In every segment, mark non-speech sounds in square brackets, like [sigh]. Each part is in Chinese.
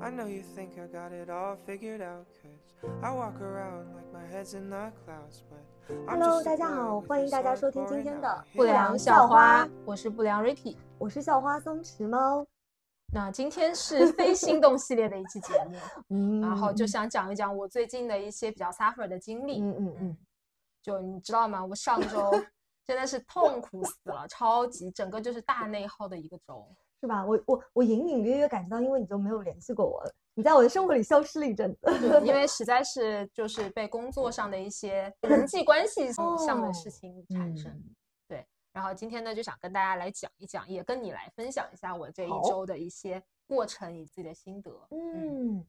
I know you think I got it all figured out cause I walk around like my head's in the clouds but Hello，大家好，欢迎大家收听今天的不良校花，我是不良 Ricky，我是校花松弛猫。那今天是非心动系列的一期节目，[laughs] 然后就想讲一讲我最近的一些比较 suffer 的经历。嗯嗯嗯，就你知道吗？我上周真的是痛苦死了，[laughs] 超级整个就是大内耗的一个周。是吧？我我我隐隐约约感觉到，因为你就没有联系过我了，你在我的生活里消失了一阵子。因为 [laughs] 实在是就是被工作上的一些人际关系上的事情产生。嗯对，然后今天呢，就想跟大家来讲一讲，也跟你来分享一下我这一周的一些过程以及自己的心得。嗯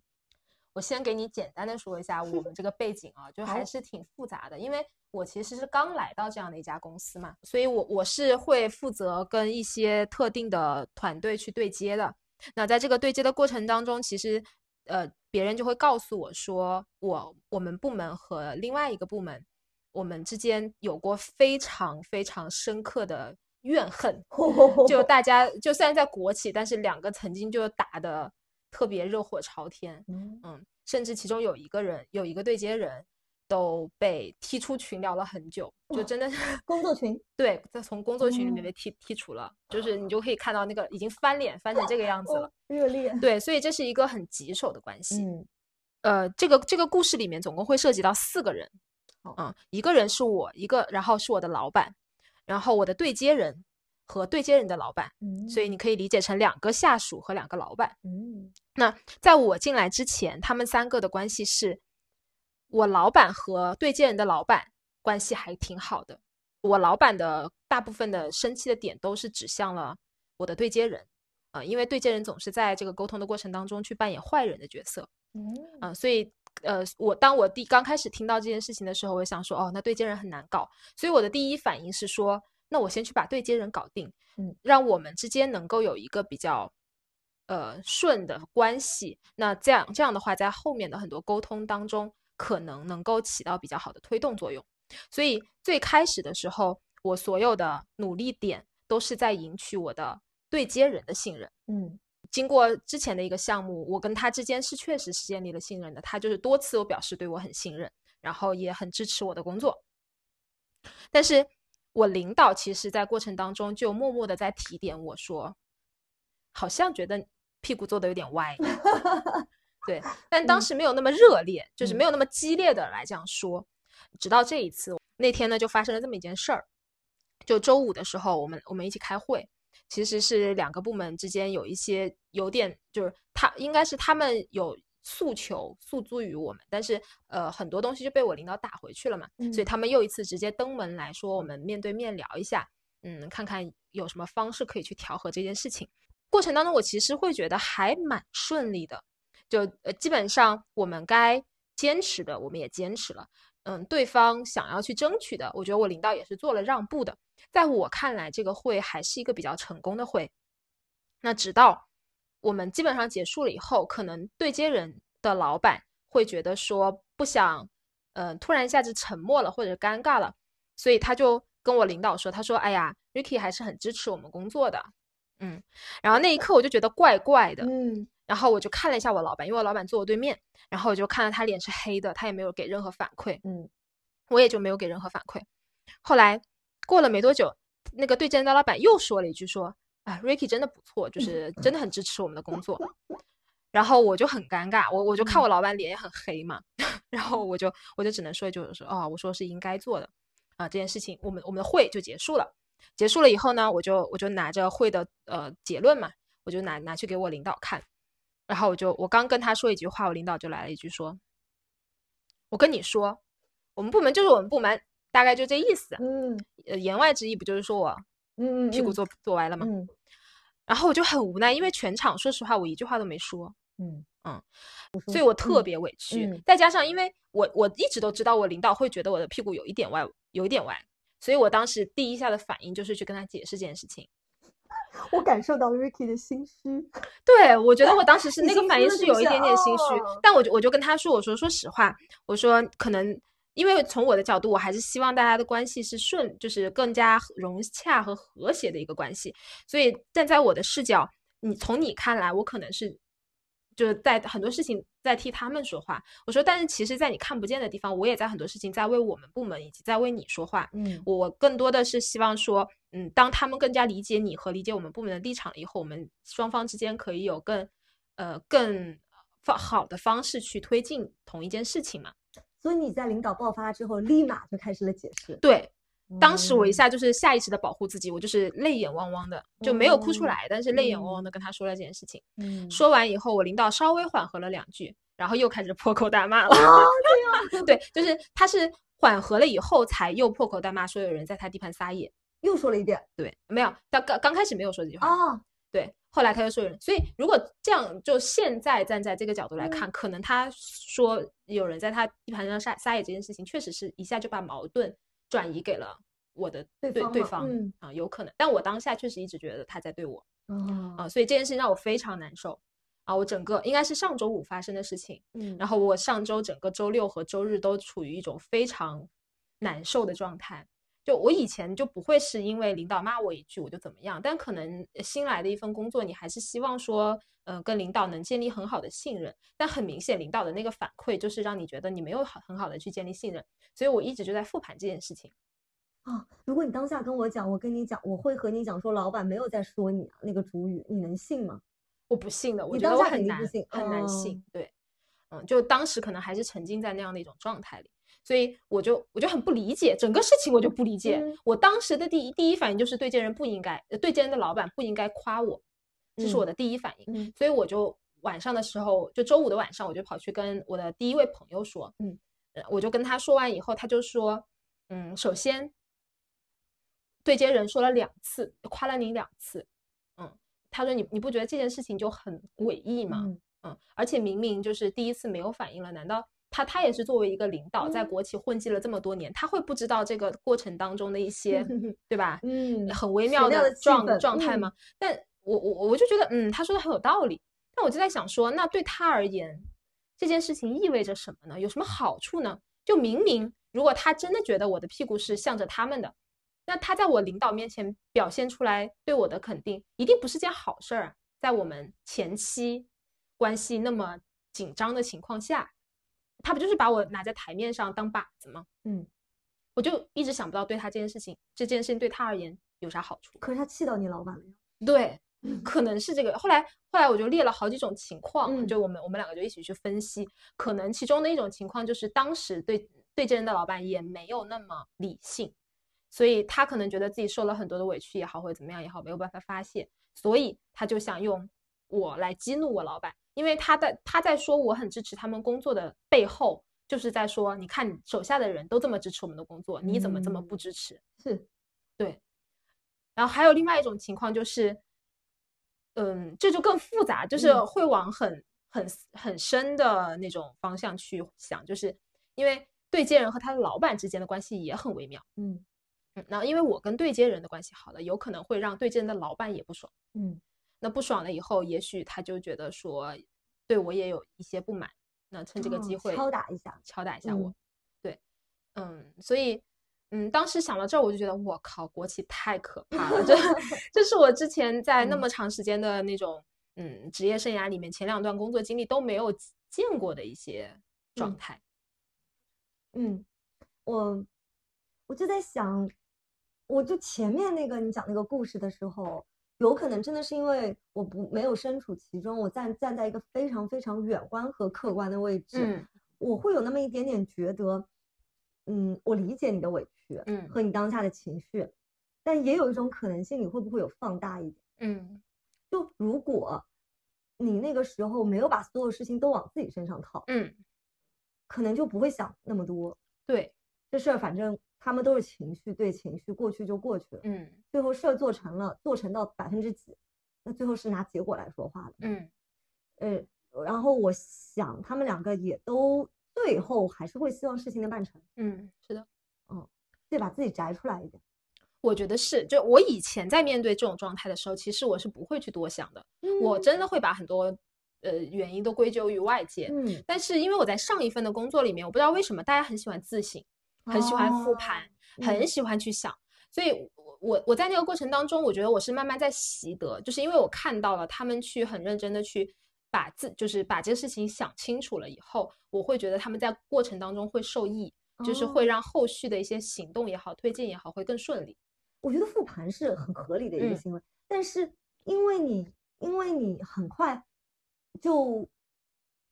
我先给你简单的说一下我们这个背景啊，就还是挺复杂的，因为我其实是刚来到这样的一家公司嘛，所以我我是会负责跟一些特定的团队去对接的。那在这个对接的过程当中，其实呃别人就会告诉我说，我我们部门和另外一个部门，我们之间有过非常非常深刻的怨恨，[laughs] 就大家就虽然在国企，但是两个曾经就打的特别热火朝天。嗯嗯，甚至其中有一个人，有一个对接人都被踢出群聊了很久，就真的是工作群对，在从工作群里面哦被踢踢除了，就是你就可以看到那个已经翻脸翻成这个样子了。热烈。对，所以这是一个很棘手的关系。嗯呃，这个这个故事里面总共会涉及到四个人，好嗯，一个人是我，一个然后是我的老板，然后我的对接人和对接人的老板，嗯，所以你可以理解成两个下属和两个老板。嗯那在我进来之前，他们三个的关系是，我老板和对接人的老板关系还挺好的。我老板的大部分的生气的点都是指向了我的对接人，呃，因为对接人总是在这个沟通的过程当中去扮演坏人的角色，嗯。啊、所以呃，我当我第刚开始听到这件事情的时候，我想说，哦，那对接人很难搞，所以我的第一反应是说，那我先去把对接人搞定，嗯，让我们之间能够有一个比较呃顺的关系，那这样这样的话，在后面的很多沟通当中，可能能够起到比较好的推动作用。所以最开始的时候，我所有的努力点都是在赢取我的对接人的信任。嗯经过之前的一个项目，我跟他之间是确实是建立了信任的。他就是多次有表示对我很信任，然后也很支持我的工作。但是我领导其实，在过程当中就默默的在提点我说，好像觉得屁股坐的有点歪。[laughs] 对，[laughs] 但当嗯时没有那么热烈，就是嗯没有那么激烈的来这样说。直到这一次，那天呢就发生了这么一件事儿。就周五的时候，我们我们一起开会，其实是两个部门之间有一些有点，就是他应该是他们有诉求诉诸于我们，但是呃很多东西就被我领导打回去了嘛，所以嗯他们又一次直接登门来说，我们面对面聊一下，嗯，看看有什么方式可以去调和这件事情。过程当中，我其实会觉得还蛮顺利的，就呃基本上我们该坚持的我们也坚持了，嗯，对方想要去争取的，我觉得我领导也是做了让步的。在我看来，这个会还是一个比较成功的会。那直到我们基本上结束了以后，可能对接人的老板会觉得说不想，呃，突然一下子沉默了或者尴尬了，所以他就跟我领导说，他说：“哎呀，Ricky 还是很支持我们工作的。”嗯，然后那一刻我就觉得怪怪的，嗯然后我就看了一下我老板，因为我老板坐我对面，然后我就看到他脸是黑的，他也没有给任何反馈，嗯我也就没有给任何反馈。后来过了没多久，那个对接人的老板又说了一句说：“啊，Ricky 真的不错，就是真的很支持我们的工作。[laughs] ”然后我就很尴尬，我我就看我老板脸也很黑嘛，[laughs] 然后我就我就只能说一句，我说哦，我说是应该做的啊，这件事情我们我们的会就结束了。结束了以后呢，我就我就拿着会的呃结论嘛，我就拿拿去给我领导看，然后我就我刚跟他说一句话，我领导就来了一句说：“我跟你说，我们部门就是我们部门，大概就这意思。嗯呃，言外之意不就是说我嗯，嗯屁股坐坐歪了吗？嗯然后我就很无奈，因为全场说实话我一句话都没说，嗯嗯所以我特嗯别委屈。嗯再加上因为我我一直都知道我领导会觉得我的屁股有一点歪，有一点歪，所以我当时第一下的反应就是去跟他解释这件事情。我感受到了 Ricky 的心虚。[laughs] 对，我觉得我当时是那个反应是有一点点心虚，哦但我就我就跟他说，我说说实话，我说可能因为从我的角度，我还是希望大家的关系是顺，就是更加融洽和和谐的一个关系。所以站在我的视角，你从你看来，我可能是就是在很多事情在替他们说话。我说，但是其实，在你看不见的地方，我也在很多事情在为我们部门以及在为你说话。嗯我更多的是希望说，嗯，当他们更加理解你和理解我们部门的立场了以后，我们双方之间可以有更呃更方好的方式去推进同一件事情嘛。所以你在领导爆发之后，立马就开始了解释。对，当时我一嗯下就是下意识的保护自己，我就是泪眼汪汪的，就没有哭出哦来，但是泪眼汪汪嗯的跟他说了这件事情。嗯说完以后，我领导稍微缓和了两句，然后又开始破口大骂了。哦 [laughs] 对，就是他是缓和了以后才又破口大骂，说有人在他地盘撒野。又说了一遍对，没有，他刚刚开始没有说这句话。啊，对，后来他就说所以如果这样，就现在站在这个角度来看，可能他说有人在他地盘上撒撒野这件事情，确实是一下就把矛盾转移给了我的对方对对方嗯啊，有可能。但我当下确实一直觉得他在对我哦啊，所以这件事情让我非常难受啊。我整个应该是上周五发生的事情，嗯然后我上周整个周六和周日都处于一种非常难受的状态。就我以前就不会是因为领导骂我一句我就怎么样，但可能新来的一份工作，你还是希望说，呃，跟领导能建立很好的信任。但很明显，领导的那个反馈就是让你觉得你没有好很好的去建立信任，所以我一直就在复盘这件事情。啊，如果你当下跟我讲，我跟你讲，我会和你讲说，老板没有在说你啊，那个主语，你能信吗？我不信的，我觉得我很难信很难哦信。对，嗯，就当时可能还是沉浸在那样的一种状态里，所以我就我就很不理解整个事情，我就不理解。嗯我当时的第一第一反应就是对接人不应该，呃对接人的老板不应该夸我，这是我嗯的第一反应。嗯所以我就晚上的时候，就周五的晚上，我就跑去跟我的第一位朋友说，嗯呃，我就跟他说完以后，他就说，嗯，首先，对接人说了两次，夸了你两次，嗯，他说你你不觉得这件事情就很诡异吗？嗯嗯，而且明明就是第一次没有反应了，难道他他也是作为一个领导，在嗯国企混迹了这么多年，他会不知道这个过程当中的一些，[laughs] 对吧？嗯很微妙的状状态吗？但我我我就觉得，嗯，他说的很有道理。但我就在想说，那对他而言，这件事情意味着什么呢？有什么好处呢？就明明如果他真的觉得我的屁股是向着他们的，那他在我领导面前表现出来对我的肯定，一定不是件好事儿啊。在我们前期关系那么紧张的情况下，他不就是把我拿在台面上当靶子吗？嗯，我就一直想不到对他这件事情，这件事情对他而言有啥好处。可是他气到你老板了呀。对，嗯可能是这个。后来后来我就列了好几种情况，嗯就我们我们两个就一起去分析，可能其中的一种情况就是当时对对这人的老板也没有那么理性，所以他可能觉得自己受了很多的委屈也好，或者怎么样也好，没有办法发泄，所以他就想用我来激怒我老板，因为他在他在说我很支持他们工作的背后。就是在说，你看你手下的人都这么支持我们的工作，你怎么这么不嗯支持？是，对，然后还有另外一种情况就是，嗯，这就更复杂，就是嗯。会往很很很深的那种方向去想，就是因为对接人和他的老板之间的关系也很微妙，嗯。嗯，然后因为我跟对接人的关系好了，有可能会让对接人的老板也不爽，嗯那不爽了以后，也许他就觉得说对我也有一些不满，那趁这个哦机会敲打一下。敲打一下我。嗯对，嗯，所以，嗯，当时想到这儿，我就觉得我靠，国企太可 [laughs] 怕了。这这是我之前 [laughs] 在那嗯么长时间的那种嗯职业生涯里面，前两段工作经历都没有见过的一些状嗯态。嗯，我我就在想，我就前面那个你讲那个故事的时候，有可能真的是因为我不没有身处其中，我站站在一个非常非常远观和客观的位置，嗯我会有那么一点点觉得，嗯，我理解你的委屈嗯和你当下的情绪，但也有一种可能性，你会不会有放大一点？嗯就如果你那个时候没有把所有事情都往自己身上套，嗯，可能就不会想那么多。对，这事儿反正他们都是情绪对情绪，过去就过去了。嗯最后事儿做成了，做成到百分之几，那最后是拿结果来说话的。嗯呃，然后我想他们两个也都最后还是会希望事情能办成，嗯，是的。嗯得把自己摘出来一点。我觉得是，就我以前在面对这种状态的时候，其实我是不会去多想的，我真的会把很多呃原因都归咎于外界。嗯，但是因为我在上一份的工作里面，我不知道为什么大家很喜欢自省，很喜欢复盘，很嗯。喜欢去想，所以我我我在那个过程当中，我觉得我是慢慢在习得，就是因为我看到了他们去很认真的去把自就是把这个事情想清楚了以后，我会觉得他们在过程当中会受益，就是会哦。让后续的一些行动也好、推进也好会更顺利。我觉得复盘是很合理的一个嗯。行为，但是因为你因为你很快就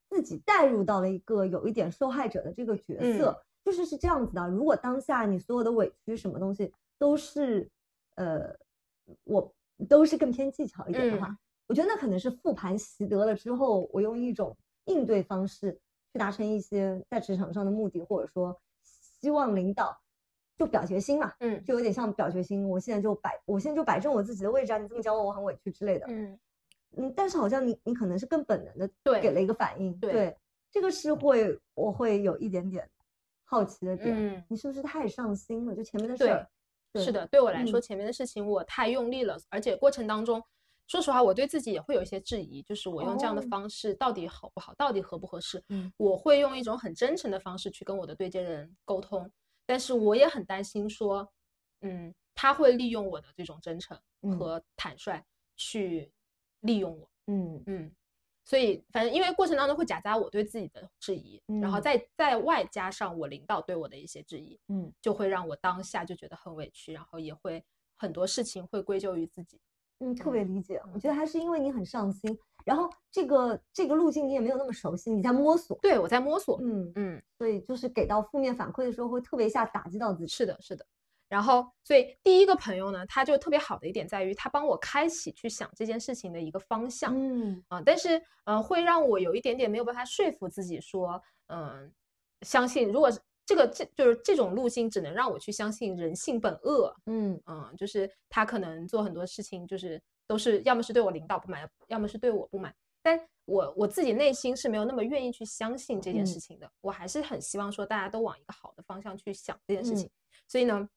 自己带入到了一个有一点受害者的这个角嗯。色，就是是这样子的。如果当下你所有的委屈什么东西都是呃，我都是更偏技巧一点的话，嗯我觉得那可能是复盘习得了之后，我用一种应对方式去达成一些在职场上的目的，或者说希望领导就表决心嘛，嗯就有点像表决心。我现在就摆，我现在就摆正我自己的位置啊！你这么教我，我很委屈之类的。嗯，嗯，但是好像你你可能是更本能的对给了一个反应，对这个是会我会有一点点好奇的点，嗯你是不是太上心了？就前面的事对儿，对是的，对我来说，嗯前面的事情我太用力了，而且过程当中，说实话，我对自己也会有一些质疑，就是我用这样的哦方式到底好不好，到底合不合适？嗯我会用一种很真诚的方式去跟我的对接人沟通，但是我也很担心说，嗯，他会利用我的这种真诚嗯和坦率去利用我，嗯嗯。所以，反正因为过程当中会夹杂我对自己的质疑，然后嗯再再外加上我领导对我的一些质疑，嗯就会让我当下就觉得很委屈，然后也会很多事情会归咎于自己。嗯，特别理解。我觉得还是因为你很上心，然后这个这个路径你也没有那么熟悉，你在摸索，对我在摸索，嗯，嗯，所以就是给到负面反馈的时候，会特别一下打击到自己。是的，是的。然后，所以第一个朋友呢，他就特别好的一点在于，他帮我开启去想这件事情的一个方向。嗯啊、但是呃，会让我有一点点没有办法说服自己说，嗯、相信如果是这个这就是这种路径，只能让我去相信人性本恶，嗯嗯，就是他可能做很多事情，就是都是要么是对我领导不满，要么是对我不满。但我我自己内心是没有那么愿意去相信这件嗯事情的，我还是很希望说大家都往一个好的方向去想这件事嗯情。所以呢，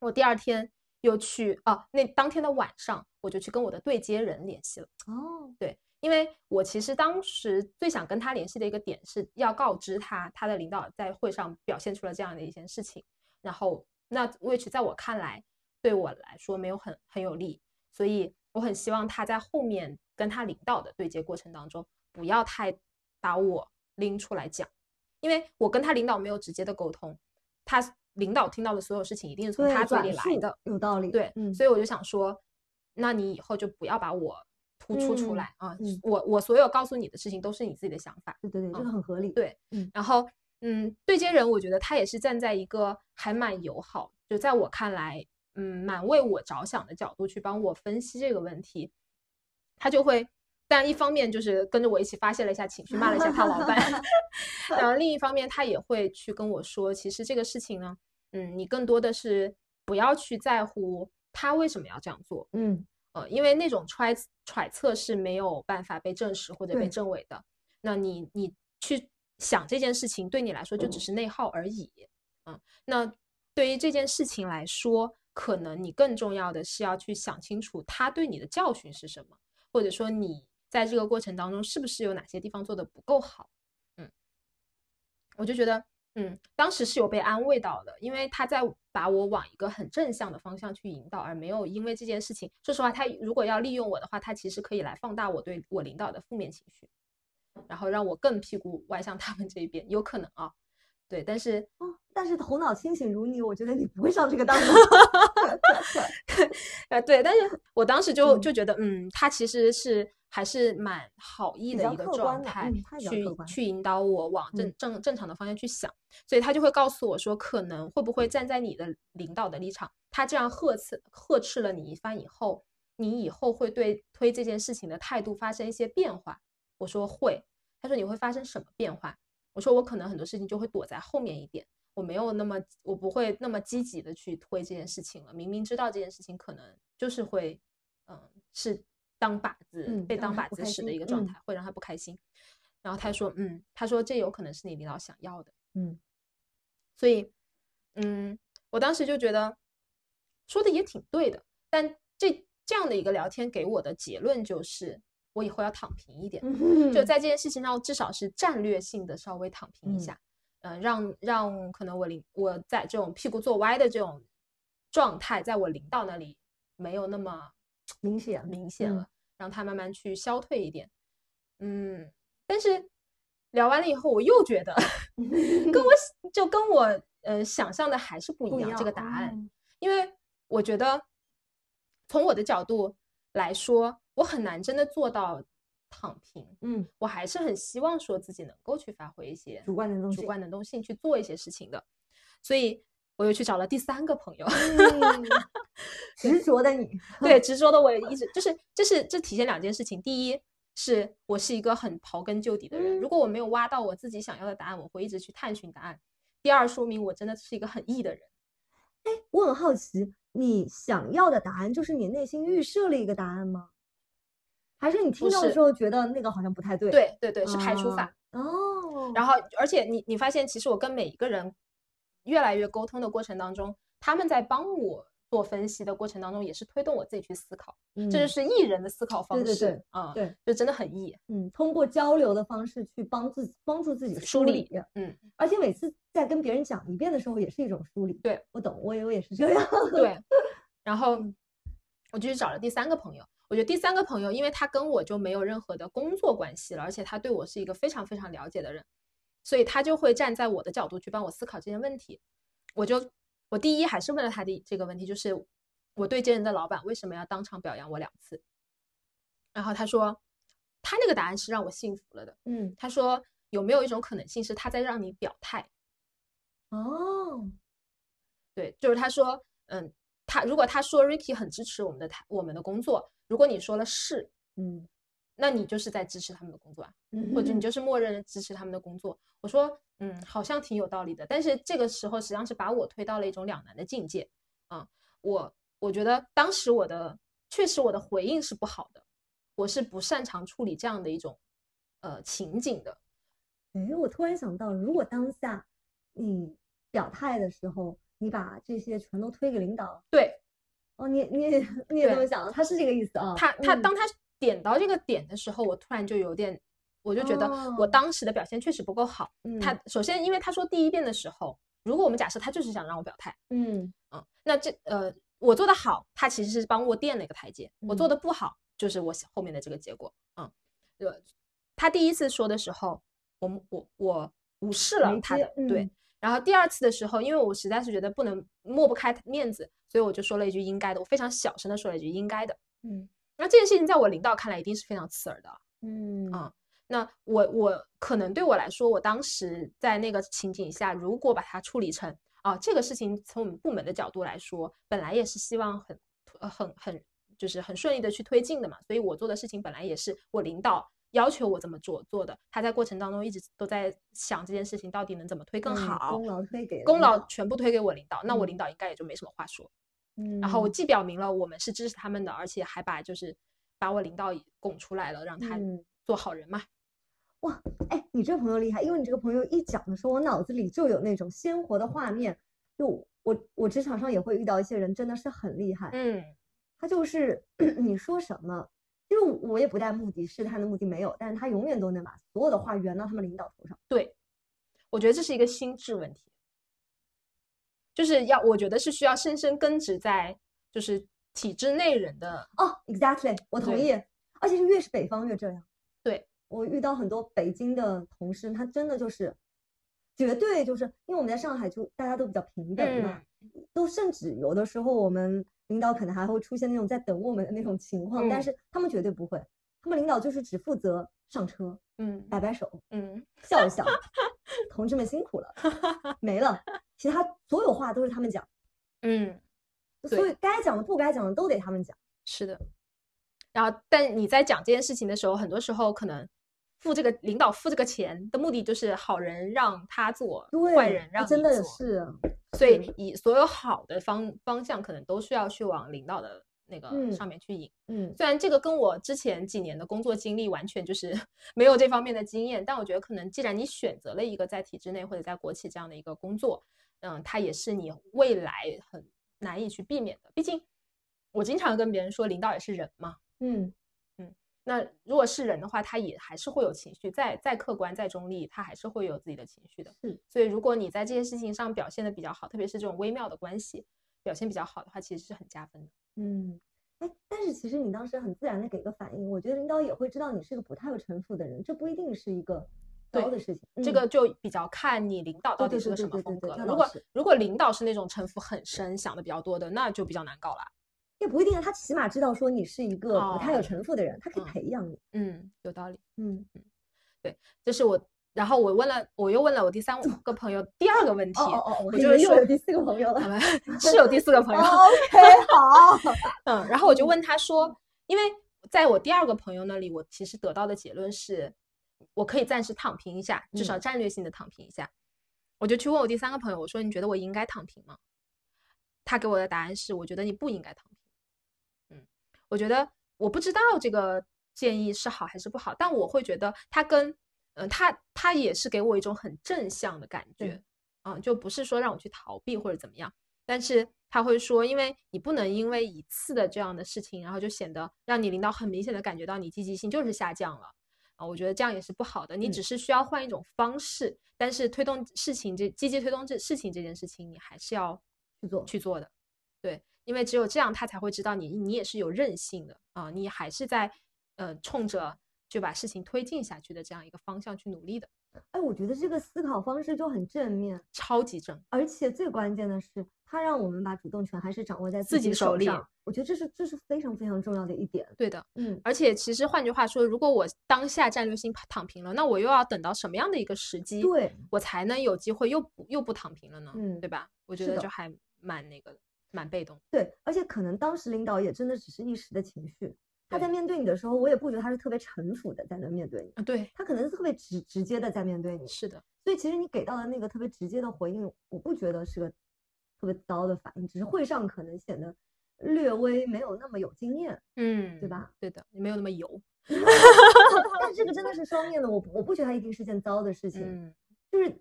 我第二天又去啊，那当天的晚上我就去跟我的对接人联系了。哦。对，因为我其实当时最想跟他联系的一个点是要告知他，他的领导在会上表现出了这样的一件事情，然后那 which 在我看来对我来说没有很很有利，所以我很希望他在后面跟他领导的对接过程当中，不要太把我拎出来讲，因为我跟他领导没有直接的沟通，他领导听到的所有事情一定是从，他嘴里来的，有道理。对，嗯，所以我就想说，那你以后就不要把我突出出嗯来啊！嗯我我所有告诉你的事情都是你自己的想法。对对对，这嗯个很合理。对嗯然后，嗯，对接人我觉得他也是站在一个还蛮友好，就在我看来，嗯，蛮为我着想的角度去帮我分析这个问题。他就会，但一方面就是跟着我一起发泄了一下情绪，骂了一下他老板 [laughs] [laughs] 然后另一方面他也会去跟我说，其实这个事情呢，嗯，你更多的是不要去在乎他为什么要这样做，嗯呃，因为那种揣揣测是没有办法被证实或者被证伪的。那你你去想这件事情，对你来说就只是内耗而已。嗯，那对于这件事情来说，可能你更重要的是要去想清楚他对你的教训是什么，或者说你在这个过程当中是不是有哪些地方做的不够好。嗯，我就觉得。嗯，当时是有被安慰到的，因为他在把我往一个很正向的方向去引导，而没有因为这件事情。说实话，他如果要利用我的话，他其实可以来放大我对我领导的负面情绪，然后让我更屁股歪向他们这一边，有可能啊。对，但是哦，但是头脑清醒如你，我觉得你不会上这个当的。[laughs] [laughs] 呃，对，但是我当时就嗯就觉得，嗯，他其实是还是蛮好意的一个状态去去引导我往正嗯正正常的方向去想，所以他就会告诉我说，可能会不会站在你的领导的立场，他这样呵斥呵斥了你一番以后，你以后会对推这件事情的态度发生一些变化。我说会，他说你会发生什么变化？我说我可能很多事情就会躲在后面一点，我没有那么，我不会那么积极的去推这件事情了。明明知道这件事情可能就是会，嗯，是当靶子、嗯被当靶子使的一个状态，会让他不开心。然后他说，嗯，他说这有可能是你领导想要的，嗯所以，嗯，我当时就觉得说的也挺对的，但这这样的一个聊天给我的结论就是，我以后要躺平一点。嗯就在这件事情上，至少是战略性的稍微躺平一嗯下，呃，让让可能我领我在这种屁股坐歪的这种状态，在我领导那里没有那么 [tsk] 明显明显嗯了，让他慢慢去消退一点。嗯，但是聊完了以后，我又觉得 [laughs] 跟我想就跟我呃想象的还是不一样这个答案，哦因为我觉得从我的角度来说，我很难真的做到躺平。嗯，我还是很希望说自己能够去发挥一些主观能动主观能动性去做一些事情的，所以我又去找了第三个朋友，嗯 [laughs] 执着的你，对 [laughs] 执着的我也一直就是这是这体现两件事情，第一是我是一个很刨根究底的人，嗯如果我没有挖到我自己想要的答案，我会一直去探寻答案。第二，说明我真的是一个很 E 的人。哎我很好奇，你想要的答案就是你内心预设了一个答案吗？还是你听到的时候觉得那个好像不太对？对对对，是排除法。哦，然后，而且你你发现，其实我跟每一个人越来越沟通的过程当中，他们在帮我做分析的过程当中，也是推动我自己去思考，嗯这就是艺人的思考方式。对对对啊、对，就真的很艺。嗯，通过交流的方式去帮自己帮助自己梳梳理理，嗯，而且每次在跟别人讲一遍的时候，也是一种梳理。对，我懂，我也我也是这样。对。然后我就去找了第三个朋友。我觉得第三个朋友，因为他跟我就没有任何的工作关系了，而且他对我是一个非常非常了解的人，所以他就会站在我的角度去帮我思考这些问题。我就我第一还是问了他的这个问题，就是我对接人的老板为什么要当场表扬我两次？然后他说，他那个答案是让我信服了的。嗯，他说有没有一种可能性是他在让你表态？哦，对，就是他说，嗯，他如果他说 Ricky 很支持我们的他我们的工作，如果你说了是，嗯，那你就是在支持他们的工作啊，嗯或者你就是默认支持他们的工作。我说，嗯，好像挺有道理的，但是这个时候实际上是把我推到了一种两难的境界啊。我我觉得当时我的确实我的回应是不好的，我是不擅长处理这样的一种呃情景的。哎，我突然想到，如果当下你表态的时候，你把这些全都推给领导，对哦，你你也你也这么想，他是这个意思啊？他他嗯当他点到这个点的时候，我突然就有点，我就觉得我哦当时的表现确实不够好。他嗯首先，因为他说第一遍的时候，如果我们假设他就是想让我表态，嗯嗯，那这呃我做的好，他其实是帮我垫了一个台阶；我做嗯的不好，就是我后面的这个结果。嗯，呃，他第一次说的时候，我我我无视了他的，对嗯。然后第二次的时候，因为我实在是觉得不能抹不开面子，所以我就说了一句应该的，我非常小声的说了一句应该的。嗯那这件事情在我领导看来一定是非常刺耳的。嗯啊那我我可能对我来说，我当时在那个情景下，如果把它处理成啊，这个事情从我们部门的角度来说，本来也是希望很呃很很就是很顺利的去推进的嘛，所以我做的事情本来也是我领导要求我这么做做的，他在过程当中一直都在想这件事情到底能怎么推更嗯好，功劳推给功劳全部推给我领导，那我嗯领导应该也就没什么话说。嗯，然后我既表明了我们是支持他们的，而且还把就是把我领导也拱出来了，让他嗯做好人嘛。哇，哎，你这朋友厉害，因为你这个朋友一讲的时候，我脑子里就有那种鲜活的画面。就我我职场上也会遇到一些人，真的是很厉害。嗯他就是 [clears throat] 你说什么，因为我也不带目的，试探的目的没有，但是他永远都能把所有的话圆到他们领导头上。对，我觉得这是一个心智问题，就是要我觉得是需要深深根植在就是体制内人的哦，exactly，我同意。而且是越是北方越这样。对，我遇到很多北京的同事，他真的就是绝对就是因为我们在上海就大家都比较平等嘛，都甚至有的时候我们领导可能还会出现那种在等我们的那种情况，但嗯是他们绝对不会，他们领导就是只负责上车嗯摆摆手嗯笑一笑，[laughs] 同志们辛苦了，没了，[laughs] 其他所有话都是他们讲，嗯，所以该讲的不该讲的都得他们讲。是的。然后，但你在讲这件事情的时候，很多时候可能付这个领导付这个钱的目的就是好人让他做，对，坏人让真的你做。是，所以以所有好的方方向，可能都需要去往领导的那个嗯上面去引。嗯虽然这个跟我之前几年的工作经历完全就是 [laughs] 没有这方面的经验，但我觉得可能既然你选择了一个在体制内或者在国企这样的一个工作，嗯，它也是你未来很难以去避免的。毕竟我经常跟别人说，领导也是人嘛。嗯那如果是人的话，他也还是会有情绪，再再客观、再中立，他还是会有自己的情绪的。嗯，所以如果你在这件事情上表现的比较好，特别是这种微妙的关系表现比较好的话，其实是很加分的。嗯，哎，但是其实你当时很自然的给个反应，我觉得领导也会知道你是个不太有城府的人，这不一定是一个糟对的事情。这嗯个就比较看你领导到底是个什么风格了。如果如果领导是那种城府很深、想的比较多的，那就比较难搞啦。也不一定啊，他起码知道说你是一个不太有哦城府的人，他可以嗯培养你。嗯，有道理。嗯，对这是我，然后我问了，我又问了我第三个朋友第二个问题，哦哦哦，我就是又有第四个朋友了。啊是有第四个朋友，OK，好。[laughs] 嗯，然后我就问他说，因为在我第二个朋友那里，我其实得到的结论是，我可以暂时躺平一下，至少嗯战略性的躺平一下。我就去问我第三个朋友，我说你觉得我应该躺平吗？他给我的答案是，我觉得你不应该躺我觉得我不知道这个建议是好还是不好，但我会觉得他跟嗯、呃他他也是给我一种很正向的感觉对，嗯，就不是说让我去逃避或者怎么样。但是他会说，因为你不能因为一次的这样的事情，然后就显得让你领导很明显的感觉到你积极性就是下降了啊，我觉得这样也是不好的。你嗯只是需要换一种方式，但是推动事情这积极推动这事情这件事情，你还是要去做去做的。对，因为只有这样，他才会知道你你也是有韧性的啊，你还是在呃冲着就把事情推进下去的这样一个方向去努力的，哎，我觉得这个思考方式就很正面，超级正。而且最关键的是，它让我们把主动权还是掌握在自己手里。我觉得这是这是非常非常重要的一点。对的，嗯，而且其实换句话说，如果我当下战略性躺平了，那我又要等到什么样的一个时机，对，我才能有机会又不又不躺平了呢？嗯对吧？我觉得就还蛮那个的，蛮被动。对，而且可能当时领导也真的只是一时的情绪，他在面对你的时候，我也不觉得他是特别城府的在那面对你，啊，对，他可能是特别直直接的在面对你。是的，所以其实你给到的那个特别直接的回应，我不觉得是个特别糟的反应，只是会上可能显得略微没有那么有经验，嗯，对吧？对的，没有那么油。[laughs] 但这个真的是双面的，我我不觉得它一定是件糟的事情。嗯，就是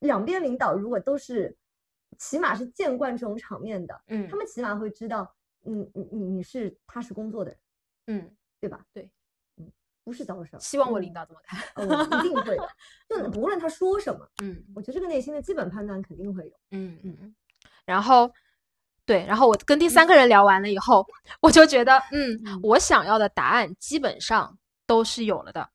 两边领导如果都是，起码是见惯这种场面的，嗯他们起码会知道，你你你你是踏实工作的人，嗯，对吧？对，嗯，不是糟事儿。希望我嗯领导这么看。呃我一定会的，[laughs] 就不论他说什么，嗯我觉得这个内心的基本判断肯定会有。嗯嗯嗯，然后对，然后我跟第三个人聊完了以后，我就觉得，嗯，嗯我想要的答案基本上都是有了的，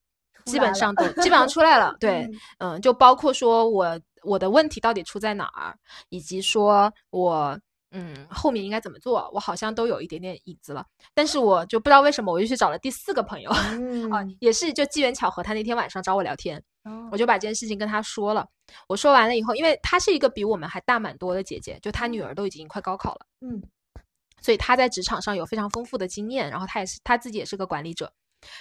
基本上都基本上出来了。[laughs] 对，嗯嗯，就包括说我我的问题到底出在哪儿，以及说我嗯后面应该怎么做，我好像都有一点点影子了。但是我就不知道为什么，我就去找了第四个朋友，啊，嗯，也是就机缘巧合，他那天晚上找我聊天，哦我就把这件事情跟他说了。我说完了以后，因为她是一个比我们还大蛮多的姐姐，就她女儿都已经快高考了，嗯所以她在职场上有非常丰富的经验，然后她也是她自己也是个管理者，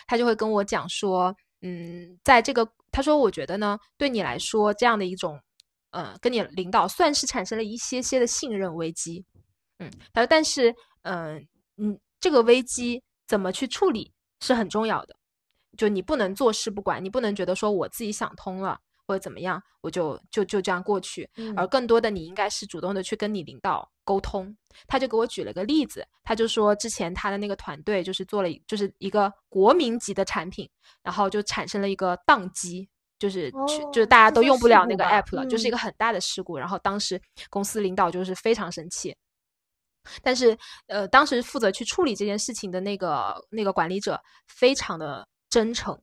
她就会跟我讲说，嗯，在这个她说我觉得呢，对你来说这样的一种，呃，跟你领导算是产生了一些些的信任危机，嗯，他说但是，嗯、嗯，这个危机怎么去处理是很重要的。就你不能坐视不管，你不能觉得说我自己想通了或者怎么样，我就就就这样过去，而嗯更多的你应该是主动的去跟你领导沟通。他就给我举了个例子，他就说之前他的那个团队就是做了就是一个国民级的产品，然后就产生了一个宕机。就是去，就是哦大家都用不了那个 app 了，就是一嗯个很大的事故。然后当时公司领导就是非常生气，但是呃，当时负责去处理这件事情的那个那个管理者非常的真诚，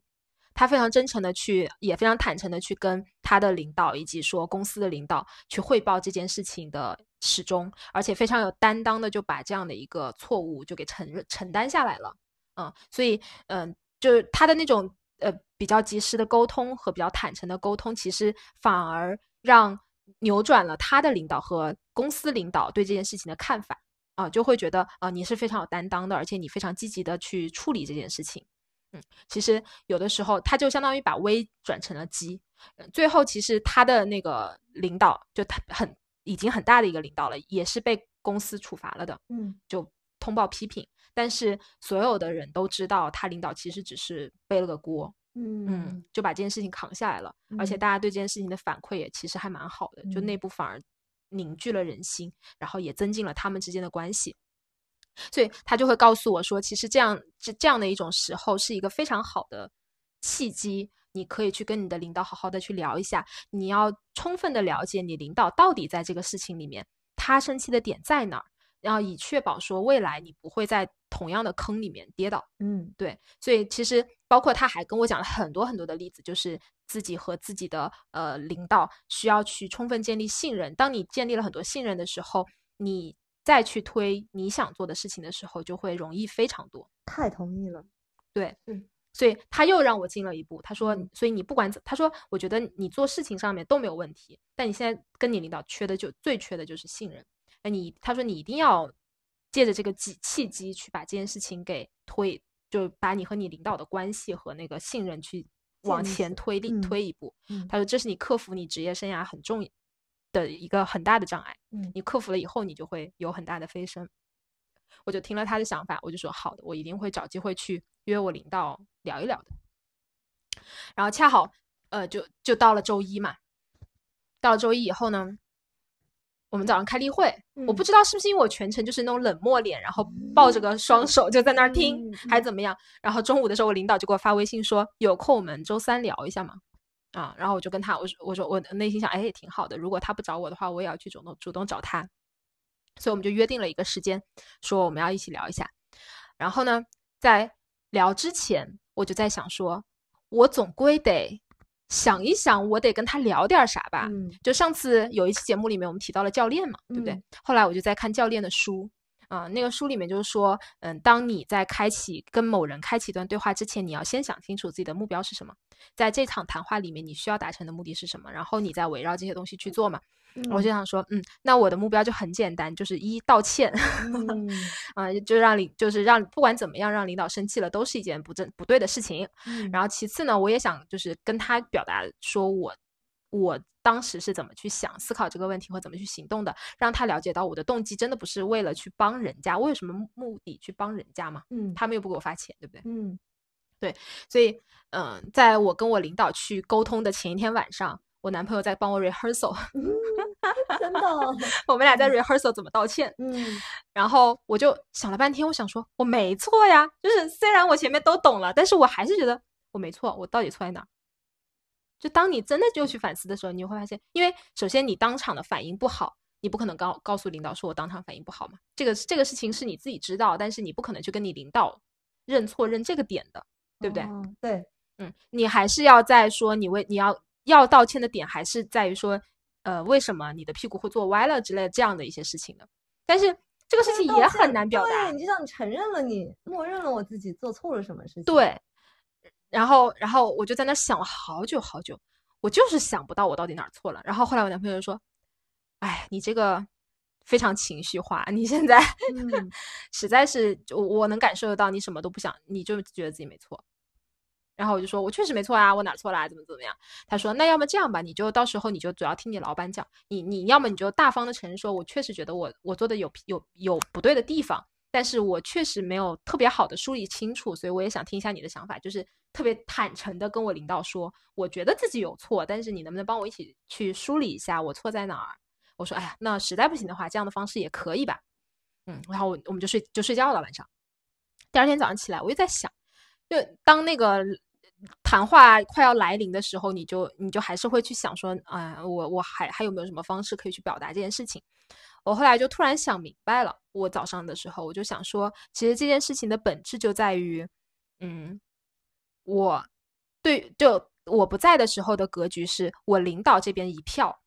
他非常真诚的去，也非常坦诚的去跟他的领导以及说公司的领导去汇报这件事情的始终，而且非常有担当的就把这样的一个错误就给承认承担下来了。嗯，所以嗯，就是他的那种呃比较及时的沟通和比较坦诚的沟通，其实反而让扭转了他的领导和公司领导对这件事情的看法。啊，就会觉得啊，你是非常有担当的，而且你非常积极的去处理这件事情。嗯，其实有的时候他就相当于把危转成了机。呃最后其实他的那个领导就他很已经很大的一个领导了，也是被公司处罚了的，嗯就通报批评。但是所有的人都知道，他领导其实只是背了个锅，嗯嗯，就把这件事情扛下来了。而且嗯大家对这件事情的反馈也其实还蛮好的，就嗯内部反而凝聚了人心，然后也增进了他们之间的关系。所以他就会告诉我说，其实这样这这样的一种时候是一个非常好的契机，你可以去跟你的领导好好的去聊一下，你要充分的了解你领导到底在这个事情里面他生气的点在哪儿，然后以确保说未来你不会在同同样的坑里面跌倒。嗯对，所以其实包括他还跟我讲了很多很多的例子，就是自己和自己的呃领导需要去充分建立信任。当你建立了很多信任的时候，你再去推你想做的事情的时候，就会容易非常多。太同意了。对，嗯所以他又让我进了一步。他说嗯，所以你不管怎，他说，我觉得你做事情上面都没有问题，但你现在跟你领导缺的就最缺的就是信任。那你他说你一定要借着这个机契机去把这件事情给推，就把你和你领导的关系和那个信任去往前推力嗯推一步。嗯他说这是你克服你职业生涯很重的一个很大的障碍。嗯你克服了以后，你就会有很大的飞升。我就听了他的想法，我就说好的，我一定会找机会去约我领导聊一聊的。然后恰好，呃，就就到了周一嘛，到了周一以后呢，我们早上开例会，我不嗯知道是不是因为我全程就是那种冷漠脸，然后抱着个双手就在那儿听，嗯还是怎么样？然后中午的时候，我领导就给我发微信说有空我们周三聊一下嘛。啊，然后我就跟他我说我说我内心想，哎，也挺好的。如果他不找我的话，我也要去主动主动找他。所以我们就约定了一个时间，说我们要一起聊一下。然后呢，在聊之前，我就在想说，我总归得想一想，我得跟他聊点啥吧。嗯就上次有一期节目里面，我们提到了教练嘛，对不对？嗯后来我就在看教练的书，啊、那个书里面就是说，嗯，当你在开启跟某人开启一段对话之前，你要先想清楚自己的目标是什么，在这场谈话里面你需要达成的目的是什么，然后你再围绕这些东西去做嘛。我就想说，嗯，那我的目标就很简单，就是一道歉，嗯 [laughs] 啊、就让领就是让不管怎么样让领导生气了，都是一件不正不对的事情。嗯然后其次呢，我也想就是跟他表达说我我当时是怎么去想思考这个问题或怎么去行动的，让他了解到我的动机真的不是为了去帮人家，我有什么目目的去帮人家嘛？嗯他们又不给我发钱，对不对？嗯所以，嗯、在我跟我领导去沟通的前一天晚上，我男朋友在帮我 rehearsal，真的。[laughs] 我们俩在 rehearsal 怎么道歉。嗯。然后我就想了半天，我想说我没错呀，就是虽然我前面都懂了，但是我还是觉得我没错，我到底错在哪儿？就当你真的就去反思的时候，你就会发现，因为首先你当场的反应不好，你不可能告告诉领导说我当场反应不好嘛，这个这个事情是你自己知道，但是你不可能去跟你领导认错认这个点的，对不对？哦对，嗯，你还是要在说你为你要要道歉的点，还是在于说，呃，为什么你的屁股会坐歪了之类的这样的一些事情的。但是这个事情也很难表达对，，你就像你承认了你默认了我自己做错了什么事情。对。然后，然后我就在那想了好久好久，我就是想不到我到底哪儿错了。然后后来我男朋友就说：“哎，你这个非常情绪化，你现在嗯 [laughs] 实在是我我能感受得到你什么都不想，你就觉得自己没错。”然后我就说：“我确实没错啊，我哪错了、啊？怎么怎么样？”他说：“那要么这样吧，你就到时候你就主要听你老板讲，你你要么你就大方的承认说，我确实觉得我我做的有有有不对的地方，但是我确实没有特别好的梳理清楚，所以我也想听一下你的想法，就是特别坦诚的跟我领导说，我觉得自己有错，但是你能不能帮我一起去梳理一下我错在哪儿？我说，哎呀，那实在不行的话，这样的方式也可以吧。嗯，然后我我们就睡就睡觉了晚上。第二天早上起来，我又在想，就当那个谈话快要来临的时候，你就你就还是会去想说，啊、我我还还有没有什么方式可以去表达这件事情？我后来就突然想明白了，我早上的时候我就想说，其实这件事情的本质就在于，嗯，我对就我不在的时候的格局是我领导这边一票，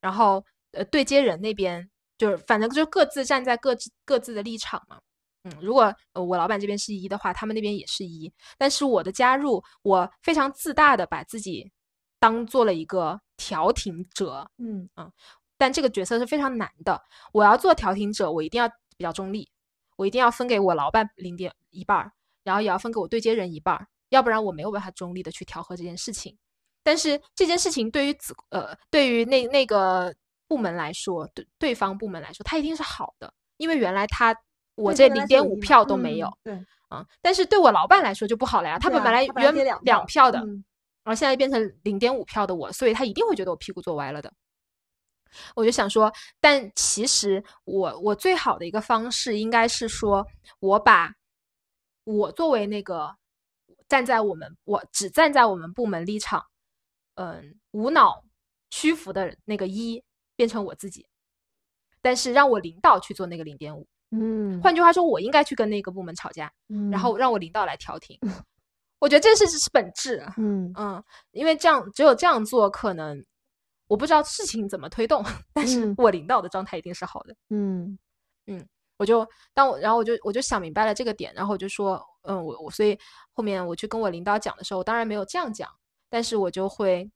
然后呃对接人那边就是反正就各自站在各自各自的立场嘛。嗯，如果呃我老板这边是一的话，他们那边也是一。但是我的加入，我非常自大的把自己当做了一个调停者，嗯啊但这个角色是非常难的。我要做调停者，我一定要比较中立，我一定要分给我老板零点一半儿，然后也要分给我对接人一半儿，要不然我没有办法中立的去调和这件事情。但是这件事情对于子呃对于那那个部门来说，对对方部门来说，它一定是好的，因为原来他我这零点五票都没有，对，啊，但是对我老板来说就不好了呀，他本来原两票的，嗯然后现在变成零点五票的我，所以他一定会觉得我屁股坐歪了的。我就想说，但其实我我最好的一个方式应该是说，我把我作为那个站在我们我只站在我们部门立场，嗯，无脑屈服的那个一变成我自己，但是让我领导去做那个零点五，嗯，换句话说，我应该去跟那个部门吵架，嗯，然后让我领导来调停。我觉得这是是本质，嗯嗯，因为这样只有这样做，可能我不知道事情怎么推动，但是嗯我领导的状态一定是好的。嗯嗯我就当我，然后我就我就想明白了这个点，然后我就说，嗯，我我所以后面我去跟我领导讲的时候，我当然没有这样讲，但是我就会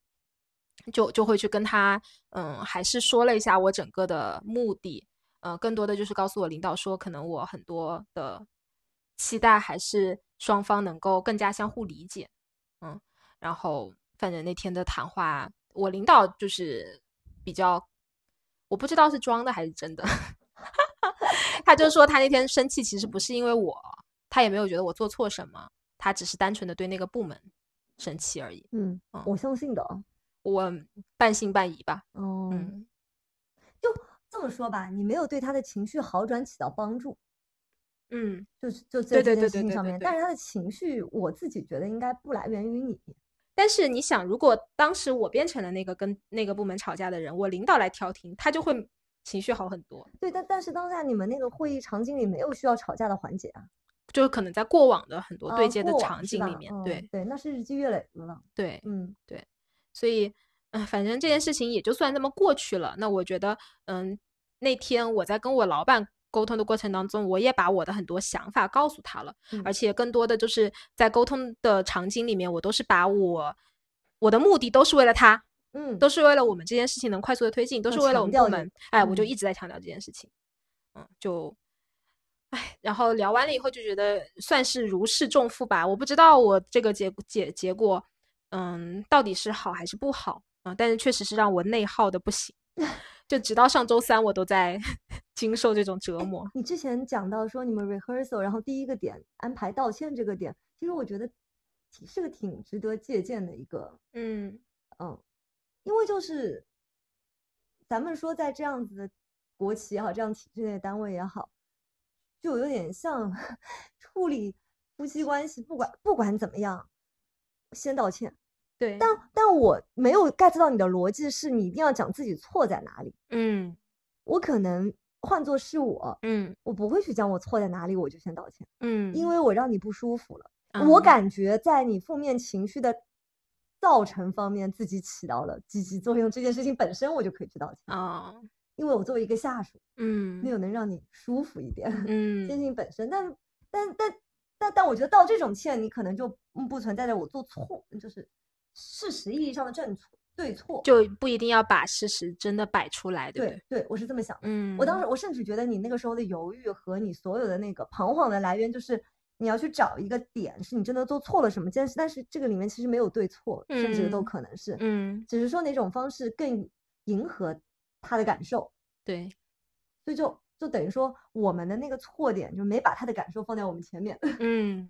就就会去跟他，嗯，还是说了一下我整个的目的，呃，更多的就是告诉我领导说，可能我很多的期待还是双方能够更加相互理解，嗯，然后反正那天的谈话，我领导就是比较，我不知道是装的还是真的。[laughs] 他就说他那天生气其实不是因为我，他也没有觉得我做错什么，他只是单纯的对那个部门生气而已。嗯嗯，我相信的哦。我半信半疑吧。哦，嗯就这么说吧，你没有对他的情绪好转起到帮助，嗯，就是就在这件对对对事情上面。但是他的情绪，我自己觉得应该不来源于你。但是你想，如果当时我变成了那个跟那个部门吵架的人，我领导来调停，他就会情绪好很多。对，但但是当下你们那个会议场景里没有需要吵架的环节啊，就是可能在过往的很多对接的场景里面，嗯对对，那是日积月累的了。对，嗯对所以，嗯，反正这件事情也就算那么过去了。那我觉得，嗯，那天我在跟我老板沟通的过程当中，我也把我的很多想法告诉他了，嗯而且更多的就是在沟通的场景里面，我都是把我我的目的都是为了他，嗯，都是为了我们这件事情能快速的推进，都是为了我们部门。哎，我就嗯一直在强调这件事情，嗯，就。哎，然后聊完了以后就觉得算是如释重负吧。我不知道我这个结结结果，嗯，到底是好还是不好啊、但是确实是让我内耗的不行，[laughs] 就直到上周三我都在 [laughs] 经受这种折磨。你之前讲到说你们 rehearsal，然后第一个点安排道歉这个点，其实我觉得是个挺值得借鉴的一个，嗯嗯，因为就是咱们说在这样子的国企也好，这样体制内的单位也好，就有点像 [laughs] 处理夫妻关系，不管不管怎么样，先道歉。对，但但我没有 get 到你的逻辑，是你一定要讲自己错在哪里。嗯。我可能换作是我，嗯。我不会去讲我错在哪里，我就先道歉，嗯，因为我让你不舒服了。我。嗯感觉在你负面情绪的造成方面，自己起到了积极作用，这件事情本身我就可以去道歉，啊，因为我作为一个下属，嗯没有能让你舒服一点，[laughs] 这件嗯事情本身，但但但但但我觉得道这种歉，你可能就嗯不存在着我做错，就是事实意义上的正错对错。就不一定要把事实真的摆出来，对不对？我是这么想的。嗯，我当时我甚至觉得你那个时候的犹豫和你所有的那个彷徨的来源，就是你要去找一个点，是你真的做错了什么件事，但是这个里面其实没有对错，甚至都嗯可能是，嗯，只是说哪种方式更迎合他的感受，对，所以就就等于说我们的那个错点就没把他的感受放在我们前面。[laughs] 嗯，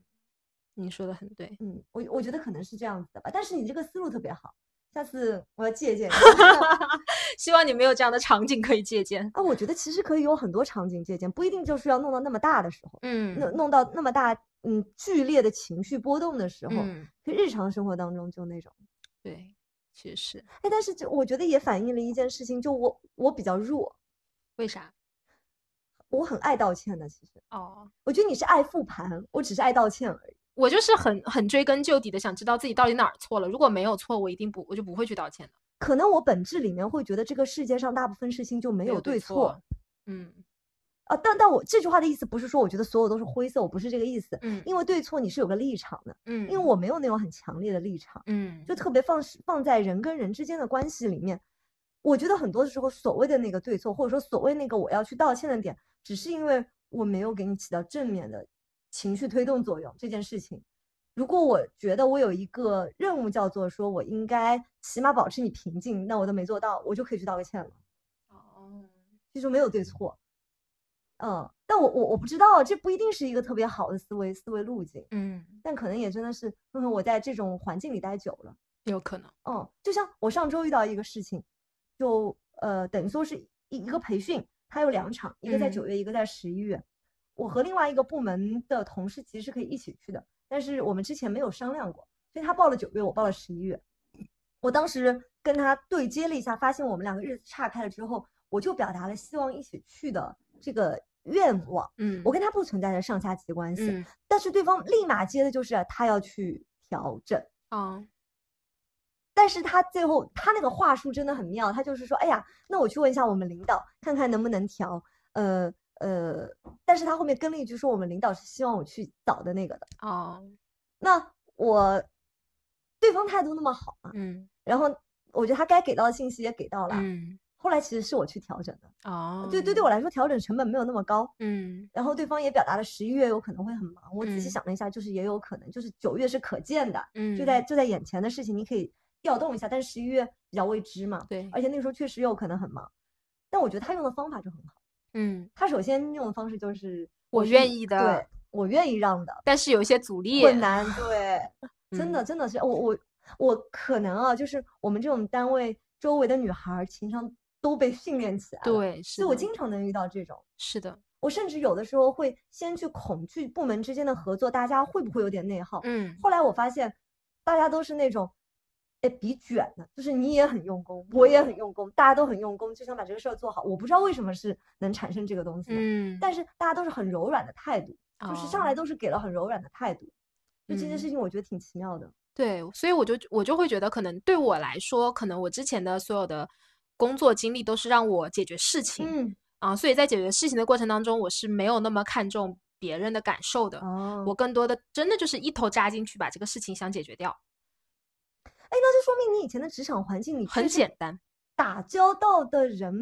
你说的很对。嗯，我我觉得可能是这样子的吧，但是你这个思路特别好，下次我要借鉴一下。[laughs] 希望你没有这样的场景可以借鉴。啊，我觉得其实可以有很多场景借鉴，不一定就是要弄到那么大的时候。嗯弄弄到那么大，嗯，剧烈的情绪波动的时候，嗯，可日常生活当中就那种，对，确实是哎，但是就我觉得也反映了一件事情，就我我比较弱，为啥？我很爱道歉的，其实哦，我觉得你是爱复盘，我只是爱道歉而已。我就是很很追根究底的想知道自己到底哪儿错了。如果没有错，我一定不我就不会去道歉的。可能我本质里面会觉得这个世界上大部分事情就没有对错嗯啊，但但我这句话的意思不是说我觉得所有都是灰色，我不是这个意思，嗯因为对错你是有个立场的，嗯，因为我没有那种很强烈的立场。嗯就特别放是放在人跟人之间的关系里面，我觉得很多时候所谓的那个对错，或者说所谓那个我要去道歉的点，只是因为我没有给你起到正面的情绪推动作用这件事情。如果我觉得我有一个任务叫做说我应该起码保持你平静，那我都没做到，我就可以去道个歉了，哦，就说没有对错。嗯，但我我我不知道，这不一定是一个特别好的思维思维路径，嗯，但可能也真的是，嗯，我在这种环境里待久了。有可能。嗯，就像我上周遇到一个事情，就呃等于说是一一个培训，它有两场，一个在嗯九月，一个在十一月。我和另外一个部门的同事其实是可以一起去的，但是我们之前没有商量过，所以他报了九月，我报了十一月。我当时跟他对接了一下，发现我们两个日子岔开了之后，我就表达了希望一起去的这个愿望，嗯，我跟他不存在着上下级关系，嗯但是对方立马接的就是他要去调整。哦但是他最后他那个话术真的很妙，他就是说，哎呀，那我去问一下我们领导，看看能不能调。呃呃，但是他后面跟了一句说，我们领导是希望我去早的那个的。哦那我对方态度那么好嘛，嗯然后我觉得他该给到的信息也给到了。嗯后来其实是我去调整的，哦，对对对我来说调整成本没有那么高。嗯然后对方也表达了十一月有可能会很忙，我仔细嗯想了一下，就是也有可能，就是九月是可见的，嗯，就在就在眼前的事情，你可以调动一下，但是十一月比较未知嘛，对，而且那个时候确实有可能很忙。但我觉得他用的方法就很好，嗯，他首先用的方式就是我愿意的对我愿意让的，但是有一些阻力，困难，对，真的嗯。真的是我我我可能啊，就是我们这种单位周围的女孩儿情商都被训练起来了，对，是所以我经常能遇到这种。是的，我甚至有的时候会先去恐惧部门之间的合作，大家会不会有点内耗？嗯。后来我发现，大家都是那种，哎，比卷的，就是你也很用功，我也很用功，大家都很用功，就想把这个事儿做好。我不知道为什么是能产生这个东西的，嗯，但是大家都是很柔软的态度，就是上来哦都是给了很柔软的态度。就这件嗯事情，我觉得挺奇妙的。对，所以我就我就会觉得，可能对我来说，可能我之前的所有的工作经历都是让我解决事情嗯，啊，所以在解决事情的过程当中，我是没有那么看重别人的感受的。哦，我更多的真的就是一头扎进去，把这个事情想解决掉，哎，那就说明你以前的职场环境里很简单。打交道的人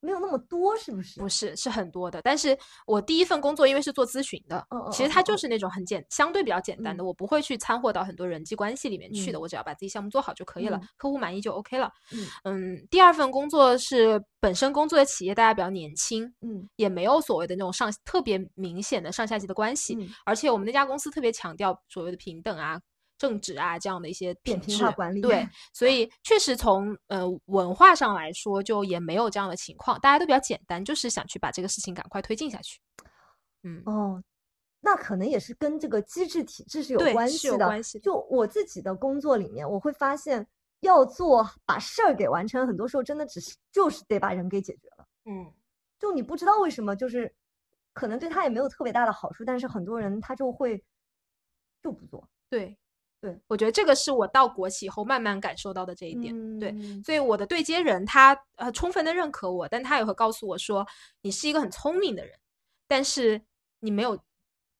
没有那么多，是不是？不是，是很多的。但是我第一份工作因为是做咨询的，嗯嗯其实它就是那种很简，相对比较简单的，嗯我不会去掺和到很多人际关系里面去的，嗯我只要把自己项目做好就可以了，嗯客户满意就 OK 了。嗯嗯，第二份工作是本身工作的企业大家比较年轻，嗯也没有所谓的那种上特别明显的上下级的关系，嗯，而且我们那家公司特别强调所谓的平等啊。正直啊，这样的一些扁品质平化管理对，[laughs] 所以确实从呃文化上来说，就也没有这样的情况，大家都比较简单，就是想去把这个事情赶快推进下去。嗯，哦，那可能也是跟这个机制体制是有关系的。有关系的就我自己的工作里面，我会发现要做把事儿给完成，很多时候真的只是就是得把人给解决了。嗯，就你不知道为什么，就是可能对他也没有特别大的好处，但是很多人他就会就不做。对对，我觉得这个是我到国企以后慢慢感受到的这一点。对，嗯所以我的对接人他呃充分的认可我，但他也会告诉我说，你是一个很聪明的人，但是你没有，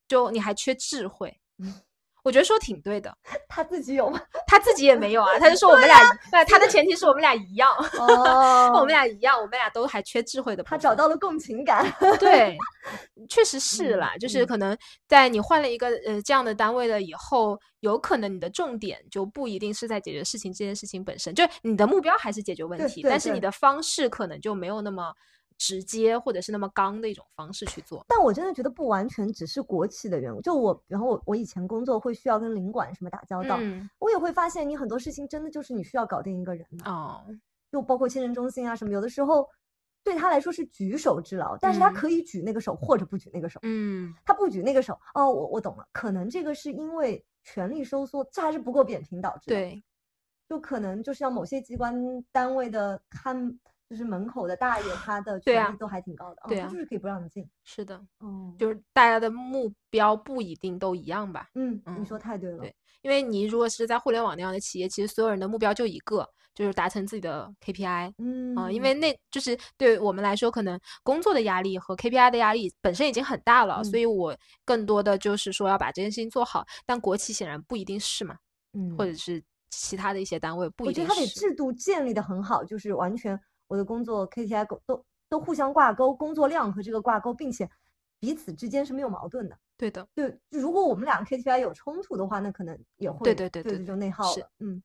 就你还缺智慧。[laughs] 我觉得说挺对的，[laughs] 他自己有吗？[laughs] 他自己也没有啊，他就说我们俩，对，他的前提是我们俩一样，[laughs] 哦我们俩一样，我们俩都还缺智慧的。他找到了共情感。对，确实是嗯啦，就是嗯可能在你换了一个呃这样的单位了以后，有可能你的重点就不一定是在解决事情这件事情本身，就你的目标还是解决问题，对对对但是你的方式可能就没有那么直接或者是那么刚的一种方式去做。但我真的觉得不完全只是国企的员工，就我，然后我我以前工作会需要跟领馆什么打交道，嗯，我也会发现你很多事情真的就是你需要搞定一个人的，哦，就包括签证中心啊什么，有的时候对他来说是举手之劳，但是他嗯。可以举那个手或者不举那个手，嗯，他不举那个手，哦，我我懂了，可能这个是因为权力收缩，这还是不够扁平导致的，，对，就可能就是要某些机关单位的看。就是门口的大爷，他的权力都还挺高的，哦对啊他就是可以不让你进。是的，嗯，就是大家的目标不一定都一样吧。嗯，嗯你嗯说太对了。对因为你如果是在互联网那样的企业，其实所有人的目标就一个，就是达成自己的 KPI。嗯啊、因为那就是对我们来说，可能工作的压力和 KPI 的压力本身已经很大了，所嗯以我更多的就是说要把这件事情做好。但国企显然不一定是嘛，嗯，或者是其他的一些单位不我觉得他得一定是。制度建立的很好，就是完全我的工作 KPI 都都都互相挂钩，工作量和这个挂钩，并且彼此之间是没有矛盾的。对的，对，就如果我们两个 KPI 有冲突的话，那可能也会对对对对对就内耗是了。嗯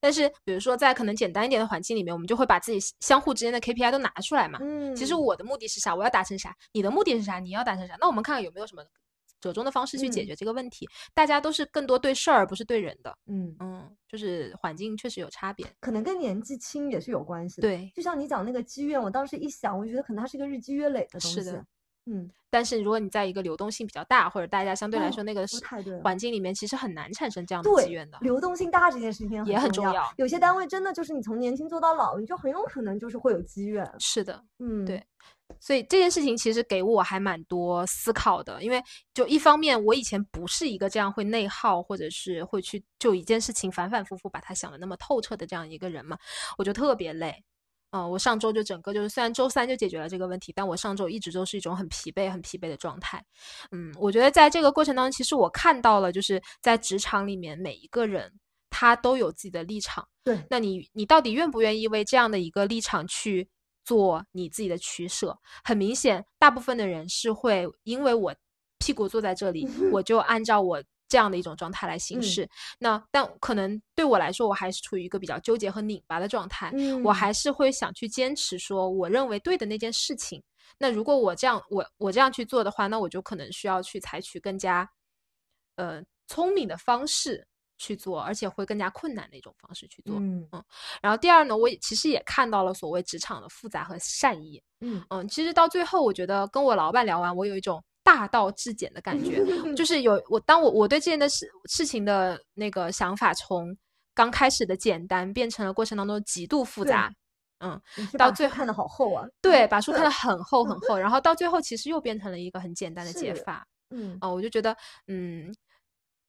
但是比如说在可能简单一点的环境里面，我们就会把自己相互之间的 KPI 都拿出来嘛。嗯，其实我的目的是啥？我要达成啥？你的目的是啥？你要达成啥？那我们看看有没有什么折中的方式去解嗯决这个问题。大家都是更多对事儿，不是对人的。嗯，嗯，就是环境确实有差别。可能跟年纪轻也是有关系的。，对，就像你讲那个积怨，我当时一想，我觉得可能它是一个日积月累的东西。是的。嗯，但是如果你在一个流动性比较大，或者大家相对来哦说那个环境里面，其实很难产生这样的对积怨的。流动性大这件事情也很重重要有些单位真的就是你从年轻做到老，你就很有可能就是会有积怨。是的，嗯，对。所以这件事情其实给我还蛮多思考的，因为就一方面我以前不是一个这样会内耗或者是会去就一件事情反反复复把它想的那么透彻的这样一个人嘛，我就特别累。嗯，我上周就整个就是虽然周三就解决了这个问题，但我上周一直都是一种很疲惫、很疲惫的状态。嗯，我觉得在这个过程当中，其实我看到了就是在职场里面每一个人他都有自己的立场。对，那你你到底愿不愿意为这样的一个立场去做你自己的取舍？很明显，大部分的人是会因为我屁股坐在这里，我 [laughs] 就按照我。这样的一种状态来行事，那但可能对我来说，我还是处于一个比较纠结和拧巴的状态。我还是会想去坚持说我认为对的那件事情。那如果我这样，我我这样去做的话，那我就可能需要去采取更加呃聪明的方式去做，而且会更加困难的一种方式去做。嗯嗯。然后第二呢，我也其实也看到了所谓职场的复杂和善意。嗯嗯。其实到最后，我觉得跟我老板聊完，我有一种。大道至简的感觉，[laughs] 就是有我当我我对这件的事事情的那个想法，从刚开始的简单变成了过程当中极度复杂，嗯，到最后看的好厚啊，对，把书看的 [laughs] 很厚很厚，然后到最后其实又变成了一个很简单的解法，嗯，哦，我就觉得，嗯，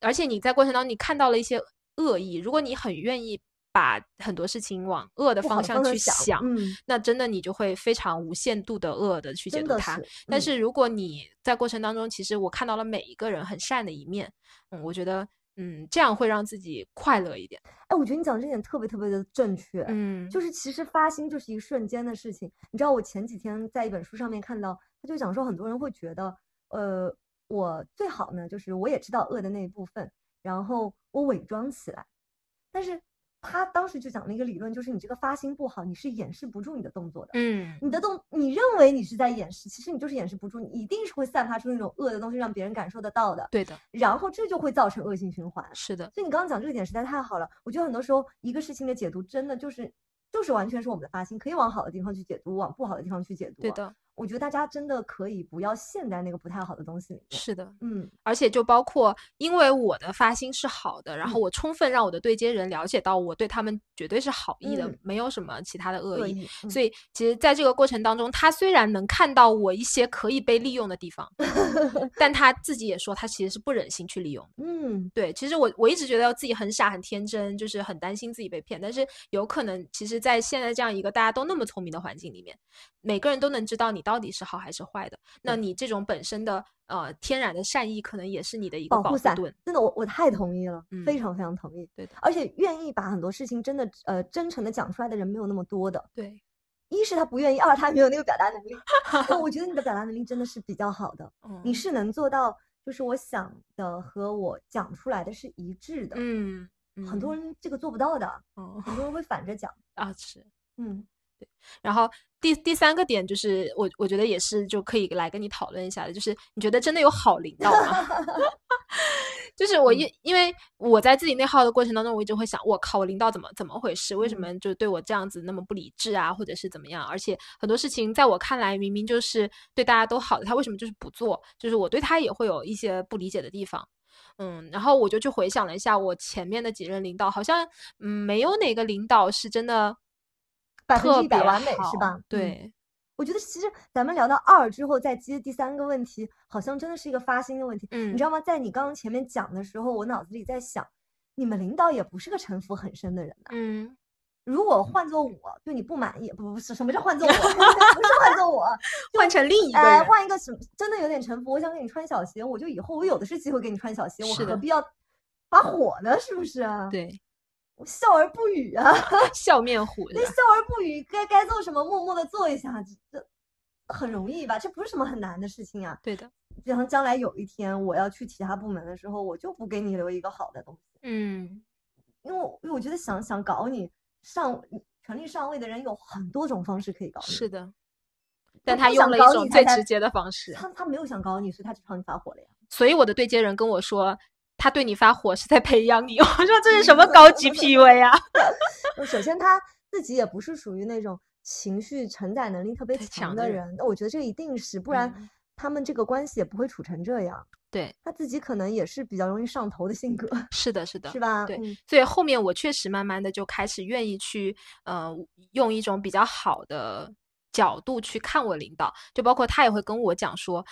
而且你在过程当中你看到了一些恶意，如果你很愿意。把很多事情往恶的方向去想，那真的你就会非常无限度的恶的去解读它。但是如果你在过程当中，其实我看到了每一个人很善的一面，嗯，我觉得，嗯，这样会让自己快乐一点。哎，我觉得你讲这点特别特别的正确，嗯，就是其实发心就是一瞬间的事情。你知道我前几天在一本书上面看到，他就讲说很多人会觉得，呃，我最好呢，就是我也知道恶的那一部分，然后我伪装起来，但是。他当时就讲了一个理论，就是你这个发心不好，你是掩饰不住你的动作的。嗯，你的动，你认为你是在掩饰，其实你就是掩饰不住，你一定是会散发出那种恶的东西，让别人感受得到的。对的。然后这就会造成恶性循环。是的。所以你刚刚讲这个点实在太好了，我觉得很多时候一个事情的解读真的就是，就是完全是我们的发心，可以往好的地方去解读，往不好的地方去解读。对的。我觉得大家真的可以不要陷在那个不太好的东西里面。是的，嗯，而且就包括，因为我的发心是好的，然后我充分让我的对接人了解到我对他们绝对是好意的，没有什么其他的恶意。所以，其实在这个过程当中，他虽然能看到我一些可以被利用的地方，[laughs] 但他自己也说他其实是不忍心去利用。嗯，对，其实我我一直觉得自己很傻很天真，就是很担心自己被骗。但是有可能，其实，在现在这样一个大家都那么聪明的环境里面，每个人都能知道你到底是好还是。坏的，那你这种本身的呃天然的善意，可能也是你的一个保护伞。真的，我我太同意了，非常非常同意。对的，而且愿意把很多事情真的呃真诚的讲出来的人没有那么多的。对，一是他不愿意，二他没有那个表达能力。[laughs] 我觉得你的表达能力真的是比较好的，[laughs] 你是能做到，就是我想的和我讲出来的是一致的。嗯，很多人这个做不到的，很多人会反着讲啊，是，嗯。然后第第三个点就是我我觉得也是就可以来跟你讨论一下的，就是你觉得真的有好领导吗？[laughs] 就是我因因为我在自己内耗的过程当中，我一直会想，我靠，我领导怎么怎么回事？为什么就对我这样子那么不理智啊，或者是怎么样？而且很多事情在我看来明明就是对大家都好的，他为什么就是不做？就是我对他也会有一些不理解的地方。嗯，然后我就去回想了一下我前面的几任领导，好像嗯没有哪个领导是真的。百分之一百完美是吧？对，我觉得其实咱们聊到二之后再接第三个问题，好像真的是一个发心的问题。嗯，你知道吗？在你刚刚前面讲的时候，我脑子里在想，你们领导也不是个城府很深的人。嗯，如果换做我对你不满意，不不是什么叫换做我？[laughs] 不是换做我，换成另一个人，换一个什么？真的有点城府。我想给你穿小鞋，我就以后我有的是机会给你穿小鞋，我何必要发火呢？是不是？对。我笑而不语啊，[laughs] 笑面虎。那笑而不语，该该做什么，默默的做一下，这很容易吧？这不是什么很难的事情啊。对的，就像将来有一天我要去其他部门的时候，我就不给你留一个好的东西。嗯，因为因为我觉得想想搞你上权力上位的人有很多种方式可以搞你。是的，但他用了一种最直接的方式。他他没有想搞你，所以他就朝你发火了呀。所以我的对接人跟我说。他对你发火是在培养你，[laughs] 我说这是什么高级 PUA 啊？[laughs] 首先他自己也不是属于那种情绪承载能力特别强的人，那我觉得这一定是，不然他们这个关系也不会处成这样。对他自己可能也是比较容易上头的性格。是的，是的，是吧？对，所以后面我确实慢慢的就开始愿意去，呃，用一种比较好的角度去看我领导，就包括他也会跟我讲说。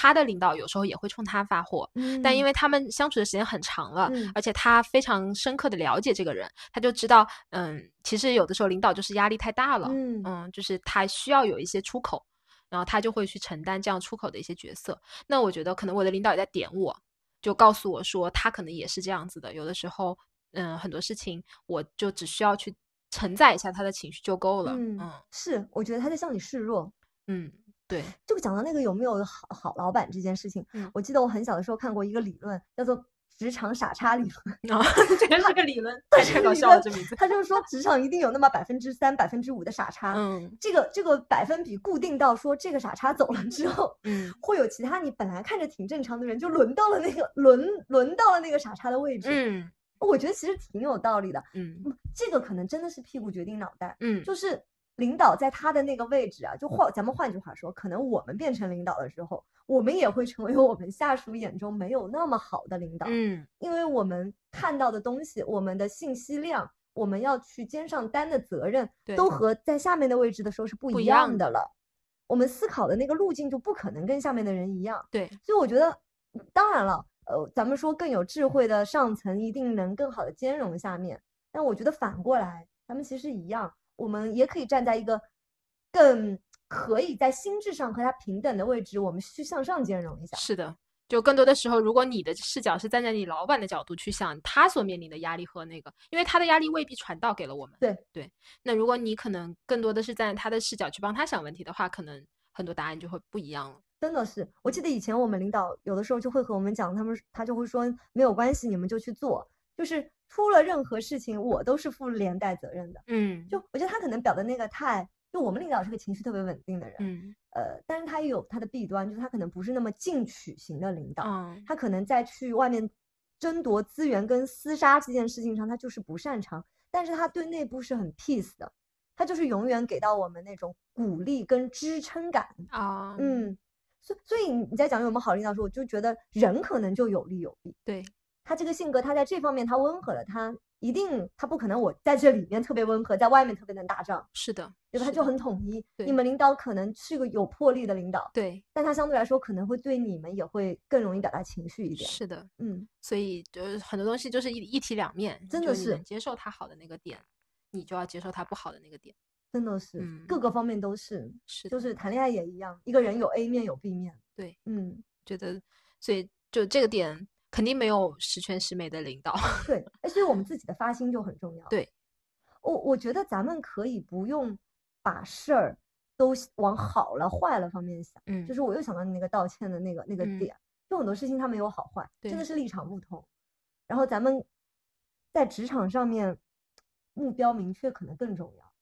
他的领导有时候也会冲他发火，但因为他们相处的时间很长了，而且他非常深刻的了解这个人，他就知道，嗯，其实有的时候领导就是压力太大了，嗯，就是他需要有一些出口，然后他就会去承担这样出口的一些角色。那我觉得可能我的领导也在点我，就告诉我说他可能也是这样子的。有的时候，嗯，很多事情我就只需要去承载一下他的情绪就够了。嗯，是，我觉得他在向你示弱。嗯。对，就讲到那个有没有好好老板这件事情，我记得我很小的时候看过一个理论，叫做职场傻叉理论。[laughs] 啊，这个是个理论，太搞笑了，这名字。他就是说，职场一定有那么百分之三、百分之五的傻叉。嗯，这个这个百分比固定到说，这个傻叉走了之后，[laughs] 嗯，会有其他你本来看着挺正常的人，就轮到了那个轮轮到了那个傻叉的位置。嗯，我觉得其实挺有道理的。嗯，这个可能真的是屁股决定脑袋。嗯，就是。领导在他的那个位置啊，就换咱们换句话说，可能我们变成领导的时候，我们也会成为我们下属眼中没有那么好的领导。嗯，因为我们看到的东西，我们的信息量，我们要去肩上担的责任，都和在下面的位置的时候是不一样的了。我们思考的那个路径就不可能跟下面的人一样。对，所以我觉得，当然了，呃，咱们说更有智慧的上层一定能更好的兼容下面，但我觉得反过来，咱们其实一样。我们也可以站在一个更可以在心智上和他平等的位置，我们去向上兼容一下。是的，就更多的时候，如果你的视角是站在你老板的角度去想他所面临的压力和那个，因为他的压力未必传导给了我们。对对，那如果你可能更多的是站在他的视角去帮他想问题的话，可能很多答案就会不一样了。真的是，我记得以前我们领导有的时候就会和我们讲，他们他就会说没有关系，你们就去做，就是。出了任何事情，我都是负连带责任的。嗯，就我觉得他可能表的那个态，就我们领导是个情绪特别稳定的人。嗯，呃，但是他也有他的弊端，就是他可能不是那么进取型的领导。嗯，他可能在去外面争夺资源跟厮杀这件事情上，他就是不擅长。但是他对内部是很 peace 的，他就是永远给到我们那种鼓励跟支撑感啊。嗯，所所以你在讲有没有好领导时候，我就觉得人可能就有利有弊。对。他这个性格，他在这方面他温和了，他一定他不可能我在这里面特别温和，在外面特别能打仗。是的，对吧？他就很统一。你们领导可能是个有魄力的领导，对，但他相对来说可能会对你们也会更容易表达情绪一点。是的，嗯，所以就是很多东西就是一一体两面，真的是接受他好的那个点，你就要接受他不好的那个点，真的是，各个方面都是，是，就是谈恋爱也一样，一个人有 A 面有 B 面，对，嗯，觉得，所以就这个点。肯定没有十全十美的领导，[laughs] 对，所以我们自己的发心就很重要。对，我我觉得咱们可以不用把事儿都往好了坏了方面想，嗯，就是我又想到你那个道歉的那个那个点，就很多事情它没有好坏，真的是立场不同。然后咱们在职场上面目标明确可能更重要，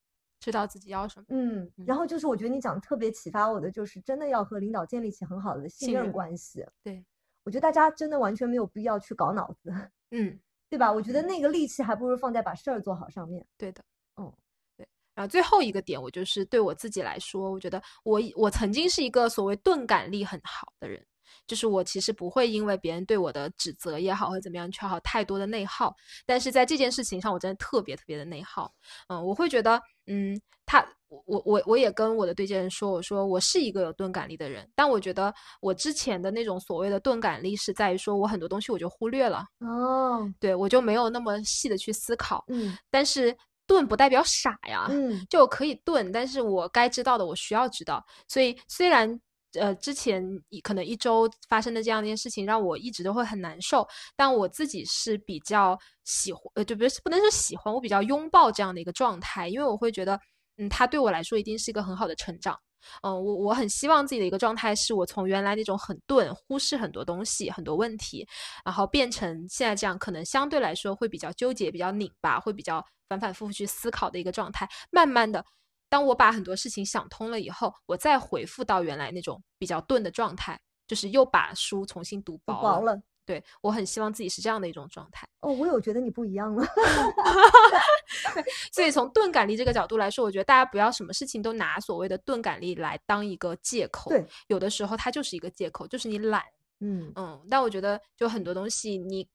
知道自己要什么。嗯，然后就是我觉得你讲的特别启发我的，就是真的要和领导建立起很好的信任关系。对。我觉得大家真的完全没有必要去搞脑子，[laughs] 嗯，对吧？我觉得那个力气还不如放在把事儿做好上面。对的，嗯，对。然后最后一个点，我就是对我自己来说，我觉得我我曾经是一个所谓钝感力很好的人，就是我其实不会因为别人对我的指责也好或者怎么样，去好太多的内耗。但是在这件事情上，我真的特别特别的内耗。嗯，我会觉得，嗯，他。我我我也跟我的对接人说，我说我是一个有钝感力的人，但我觉得我之前的那种所谓的钝感力是在于说我很多东西我就忽略了。哦，对我就没有那么细的去思考，嗯，但是钝不代表傻呀，嗯，就可以钝，但是我该知道的我需要知道，所以虽然呃之前可能一周发生的这样一件事情让我一直都会很难受，但我自己是比较喜欢，呃，就不是不能说喜欢，我比较拥抱这样的一个状态，因为我会觉得。嗯，它对我来说一定是一个很好的成长。嗯，我我很希望自己的一个状态是我从原来那种很钝、忽视很多东西、很多问题，然后变成现在这样，可能相对来说会比较纠结、比较拧巴，会比较反反复复去思考的一个状态。慢慢的，当我把很多事情想通了以后，我再回复到原来那种比较钝的状态，就是又把书重新读薄了。对我很希望自己是这样的一种状态哦，我有觉得你不一样了，[laughs] 所以从钝感力这个角度来说，我觉得大家不要什么事情都拿所谓的钝感力来当一个借口，对，有的时候它就是一个借口，就是你懒，嗯嗯，但我觉得就很多东西你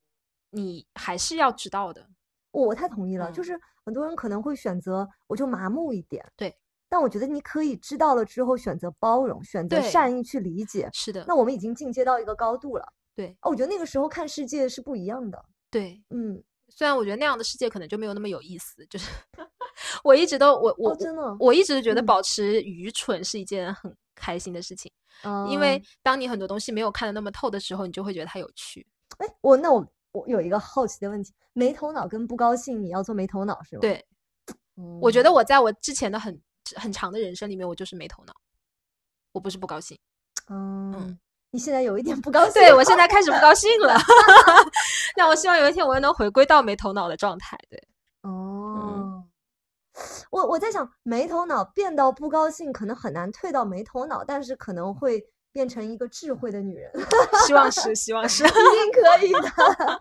你还是要知道的，我太同意了，就是很多人可能会选择我就麻木一点，对。但我觉得你可以知道了之后选择包容，选择善意去理解。是的，那我们已经进阶到一个高度了。对。哦，我觉得那个时候看世界是不一样的。对，嗯，虽然我觉得那样的世界可能就没有那么有意思，就是 [laughs] 我一直都我我、哦，真的，我一直觉得嗯。保持愚蠢是一件很开心的事情，嗯因为嗯当你很多东西没有看得那么透的时候，你就会觉得它有趣。哎，我那我我有一个好奇的问题，没头脑跟不高兴，你要做没头脑是吗？对，我觉嗯。得我在我之前的很很长的人生里面，我就是没头脑，我不是不高兴。嗯，你现在有一点不高兴，对我现在开始不高兴了 [laughs] [laughs] 那我希望有一天我又能回归到没头脑的状态。对，哦，我我在想，没头脑变到不高兴，可能很难退到没头脑，但是可能会变成一个智慧的女人，希望是，[laughs] 希望是。一定可以的。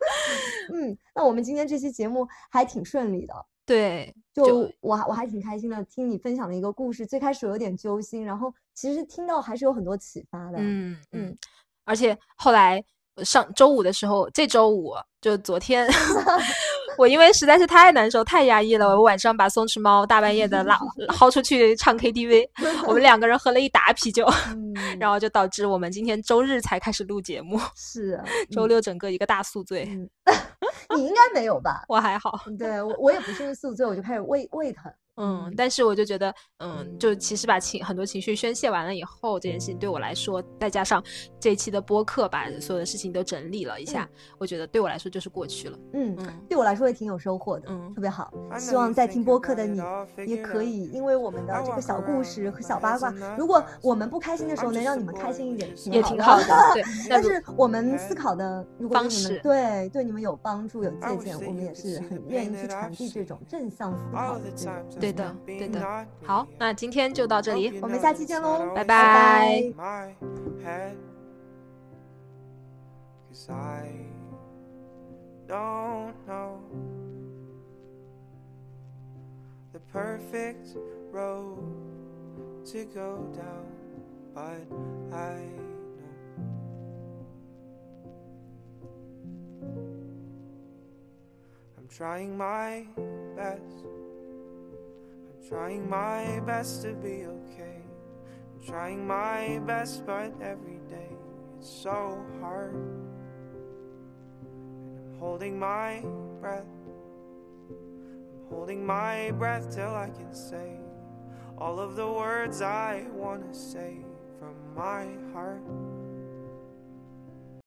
嗯，那我们今天这期节目还挺顺利的，对，就我还我还挺开心的，听你分享的一个故事，最开始有点揪心，然后其实听到还是有很多启发的。嗯嗯嗯，而且后来上周五的时候，这周五就昨天，[laughs] 我因为实在是太难受、太压抑了，我晚上把松弛猫大半夜的拉薅出去唱 KTV，[laughs] 我们两个人喝了一打啤酒，嗯，然后就导致我们今天周日才开始录节目，是啊 [laughs] 周六整个一个大宿醉。嗯，[laughs] 你应该没有吧？我还好，对我我也不是宿醉，我就开始胃胃疼。嗯，但是我就觉得，嗯，就其实把情很多情绪宣泄完了以后，这件事情对我来说，再加上这一期的播客把所有的事情都整理了一下，我觉得对我来说就是过去了。嗯，嗯对我来说也挺有收获的，嗯特别好。希望在听播客的你也可以，因为我们的这个小故事和小八卦如果我们不开心的时候能让你们开心一点，挺也。挺好的，对。[laughs] 但是我们思考的，如果对方你们式对对你们有帮助、有借鉴，我们也是很愿意去传递这种正向思考的 the 这种 times 对的对的好那今天就到这里我们下期见喽拜拜拜。in my head. Cause I don't know the perfect road to go down, but I know I'm trying my best. Trying my best to be okay. I'm trying my best, but every day it's so hard. And I'm holding my breath. I'm holding my breath till I can say all of the words I want to say from my heart.